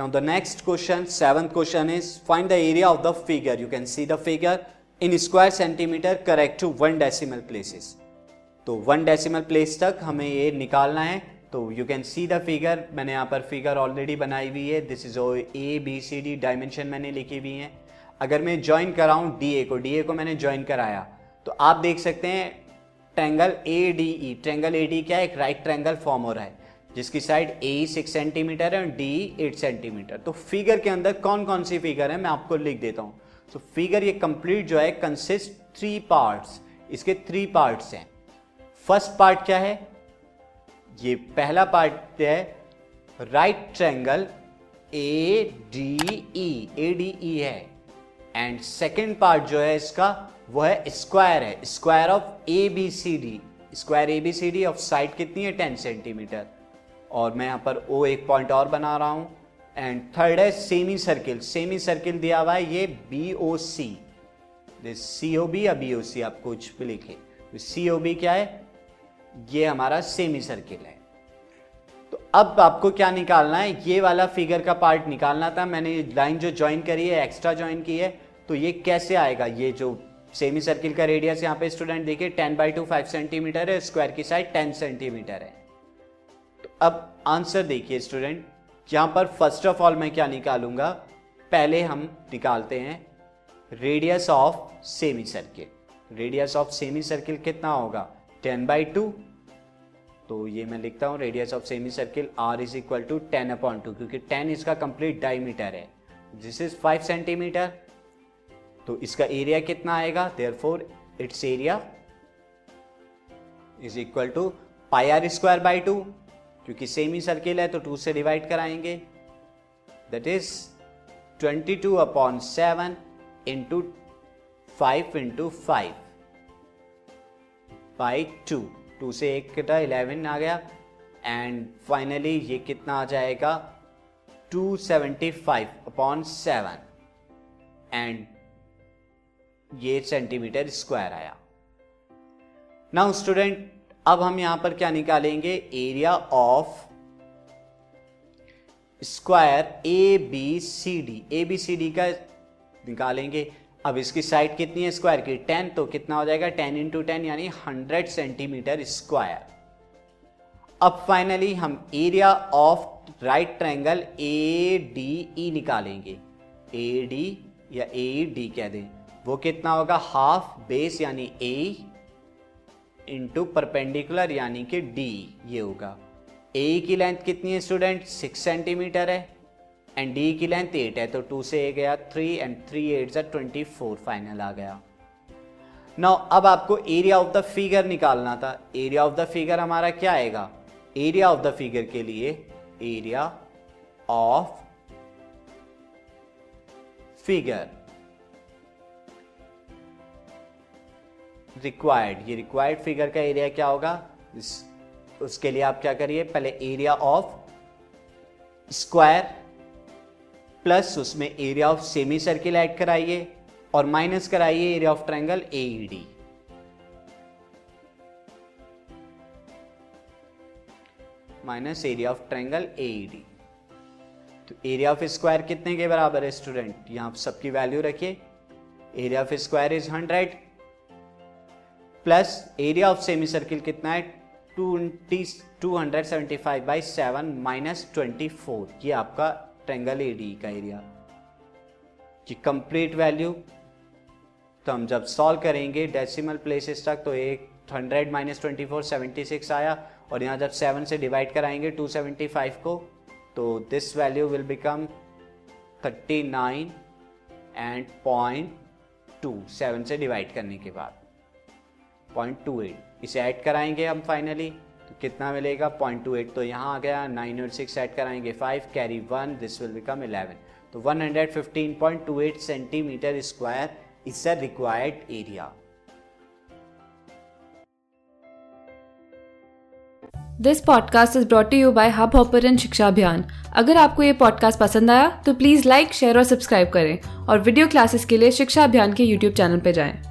Now the next question, seventh question is find the area of the figure. You can see the figure. In square centimeter correct to one decimal places. तो one decimal place तक हमें ये निकालना है। तो you can see the figure मैंने यहाँ पर फिगर ऑलरेडी बनाई हुई है। This is O A B C D dimension मैंने लिखी हुई है। अगर मैं ज्वाइन कराऊँ डी ए को डी ए को मैंने ज्वाइन कराया। तो आप देख सकते हैं triangle A D E triangle A D क्या एक राइट ट्रैंगल फॉर्म हो रहा है। जिसकी साइड ए सिक्स सेंटीमीटर है और डी एट सेंटीमीटर तो फिगर के अंदर कौन कौन सी फिगर है? मैं आपको लिख देता हूँ। तो फिगर ये कंप्लीट जो है कंसिस्ट थ्री पार्ट्स इसके थ्री पार्ट्स हैं। फ़र्स्ट पार्ट क्या है? ये पहला पार्ट है? Right triangle A D E A D E है। एंड सेकेंड पार्ट जो है इसका, वो है स्क्वायर है। Square of A B C D square A B C D of side कितनी है? टेन सेंटीमीटर और मैं यहाँ पर ओ एक पॉइंट और बना रहा हूँ। एंड थर्ड है सेमी सर्किल सेमी सर्किल दिया हुआ है ये B O C C O B या बी ओ सी आप कुछ भी लिखे। सी ओ बी क्या है? ये हमारा सेमी सर्किल है। तो अब आपको क्या निकालना है? ये वाला फिगर का पार्ट निकालना था। मैंने लाइन जो ज्वाइन करी है एक्स्ट्रा ज्वाइन की है तो ये कैसे आएगा? ये जो सेमी सर्किल का रेडियस यहाँ पे स्टूडेंट देखिए ten by two five centimetre है स्क्वायर की साइड टेन सेंटीमीटर है। तो अब आंसर देखिए स्टूडेंट यहाँ पर फ़र्स्ट ऑफ़ ऑल मैं क्या निकालूँगा, पहले हम निकालते हैं radius of semicircle radius of semicircle कितना होगा? टेन बाई टू तो ये मैं लिखता हूँ radius of semicircle r is equal to ten upon two क्योंकि टेन इसका कंप्लीट डायमीटर है। दिस इज़ फाइव सेंटीमीटर तो इसका एरिया कितना आएगा? Therefore its area is equal to pi r square by two क्योंकि सेमी सर्किल है तो टू से डिवाइड कराएँगे। That is twenty two upon seven into five into five by two two से एक कितना इलेवन आ गया। एंड फाइनली ये कितना आ जाएगा? Two seventy five upon seven and ये सेंटीमीटर स्क्वायर आया। नाउ स्टूडेंट अब हम यहाँ पर क्या निकालेंगे? Area of square A B C D A B C D का निकालेंगे। अब इसकी साइड कितनी है स्क्वायर की? टेन तो कितना हो जाएगा? टेन इंटू टेन यानी हंड्रेड सेंटीमीटर स्क्वायर अब फाइनली हम area of right triangle A D E निकालेंगे। ए डी या ए डी कह दें। वो कितना होगा? हाफ़ बेस यानी ए इंटू परपेंडिकुलर यानी कि डी ये होगा। ए की लेंथ कितनी है स्टूडेंट सिक्स सेंटीमीटर है। एंड डी की लेंथ एट है तो टू से ए गया थ्री एंड थ्री एट सा ट्वेंटी फोर फाइनल आ गया। नाउ अब आपको एरिया ऑफ़ द फिगर निकालना था। एरिया ऑफ़ द फिगर हमारा क्या आएगा? एरिया ऑफ़ द फिगर के लिए एरिया ऑफ़ फिगर रिक्वायर्ड ये रिक्वायर्ड फिगर का एरिया क्या होगा? इस, उसके लिए आप क्या करिए? पहले एरिया ऑफ़ स्क्वायर प्लस उसमें area of semi circle add कराइए और माइनस कराइए area of triangle AED minus area of triangle AED तो एरिया ऑफ़ स्क्वायर कितने के बराबर है स्टूडेंट यहाँ सबकी वैल्यू रखिए। Area of square is hundred plus area of semicircle कितना है? Twenty, two hundred seventy five by seven minus twenty four. ये आपका ट्रेंगल एडी का एरिया की कंप्लीट वैल्यू तो हम जब सॉल्व करेंगे डेसिमल प्लेसेस तक तो एक hundred minus twenty four seventy six आया। और यहाँ जब सेवन से डिवाइड कराएँगे टू सेवेंटी फाइव को तो this value will become thirty nine and point two seven से डिवाइड करने के बाद। Point two eight. इसे ऐड कराएँगे हम फाइनली तो कितना मिलेगा? पॉइंट टू एट तो यहाँ आ गया नाइन और सिक्स ऐड कराएँगे five carry one this will become eleven तो one hundred fifteen point two eight centimetre square is a required area this podcast is brought you by Hubhopper शिक्षा अभियान अगर आपको ये पॉडकास्ट पसंद आया तो प्लीज़ लाइक शेयर और सब्सक्राइब करें। और वीडियो क्लासेस के लिए शिक्षा अभियान के यूट्यूब चैनल पर जाएँ।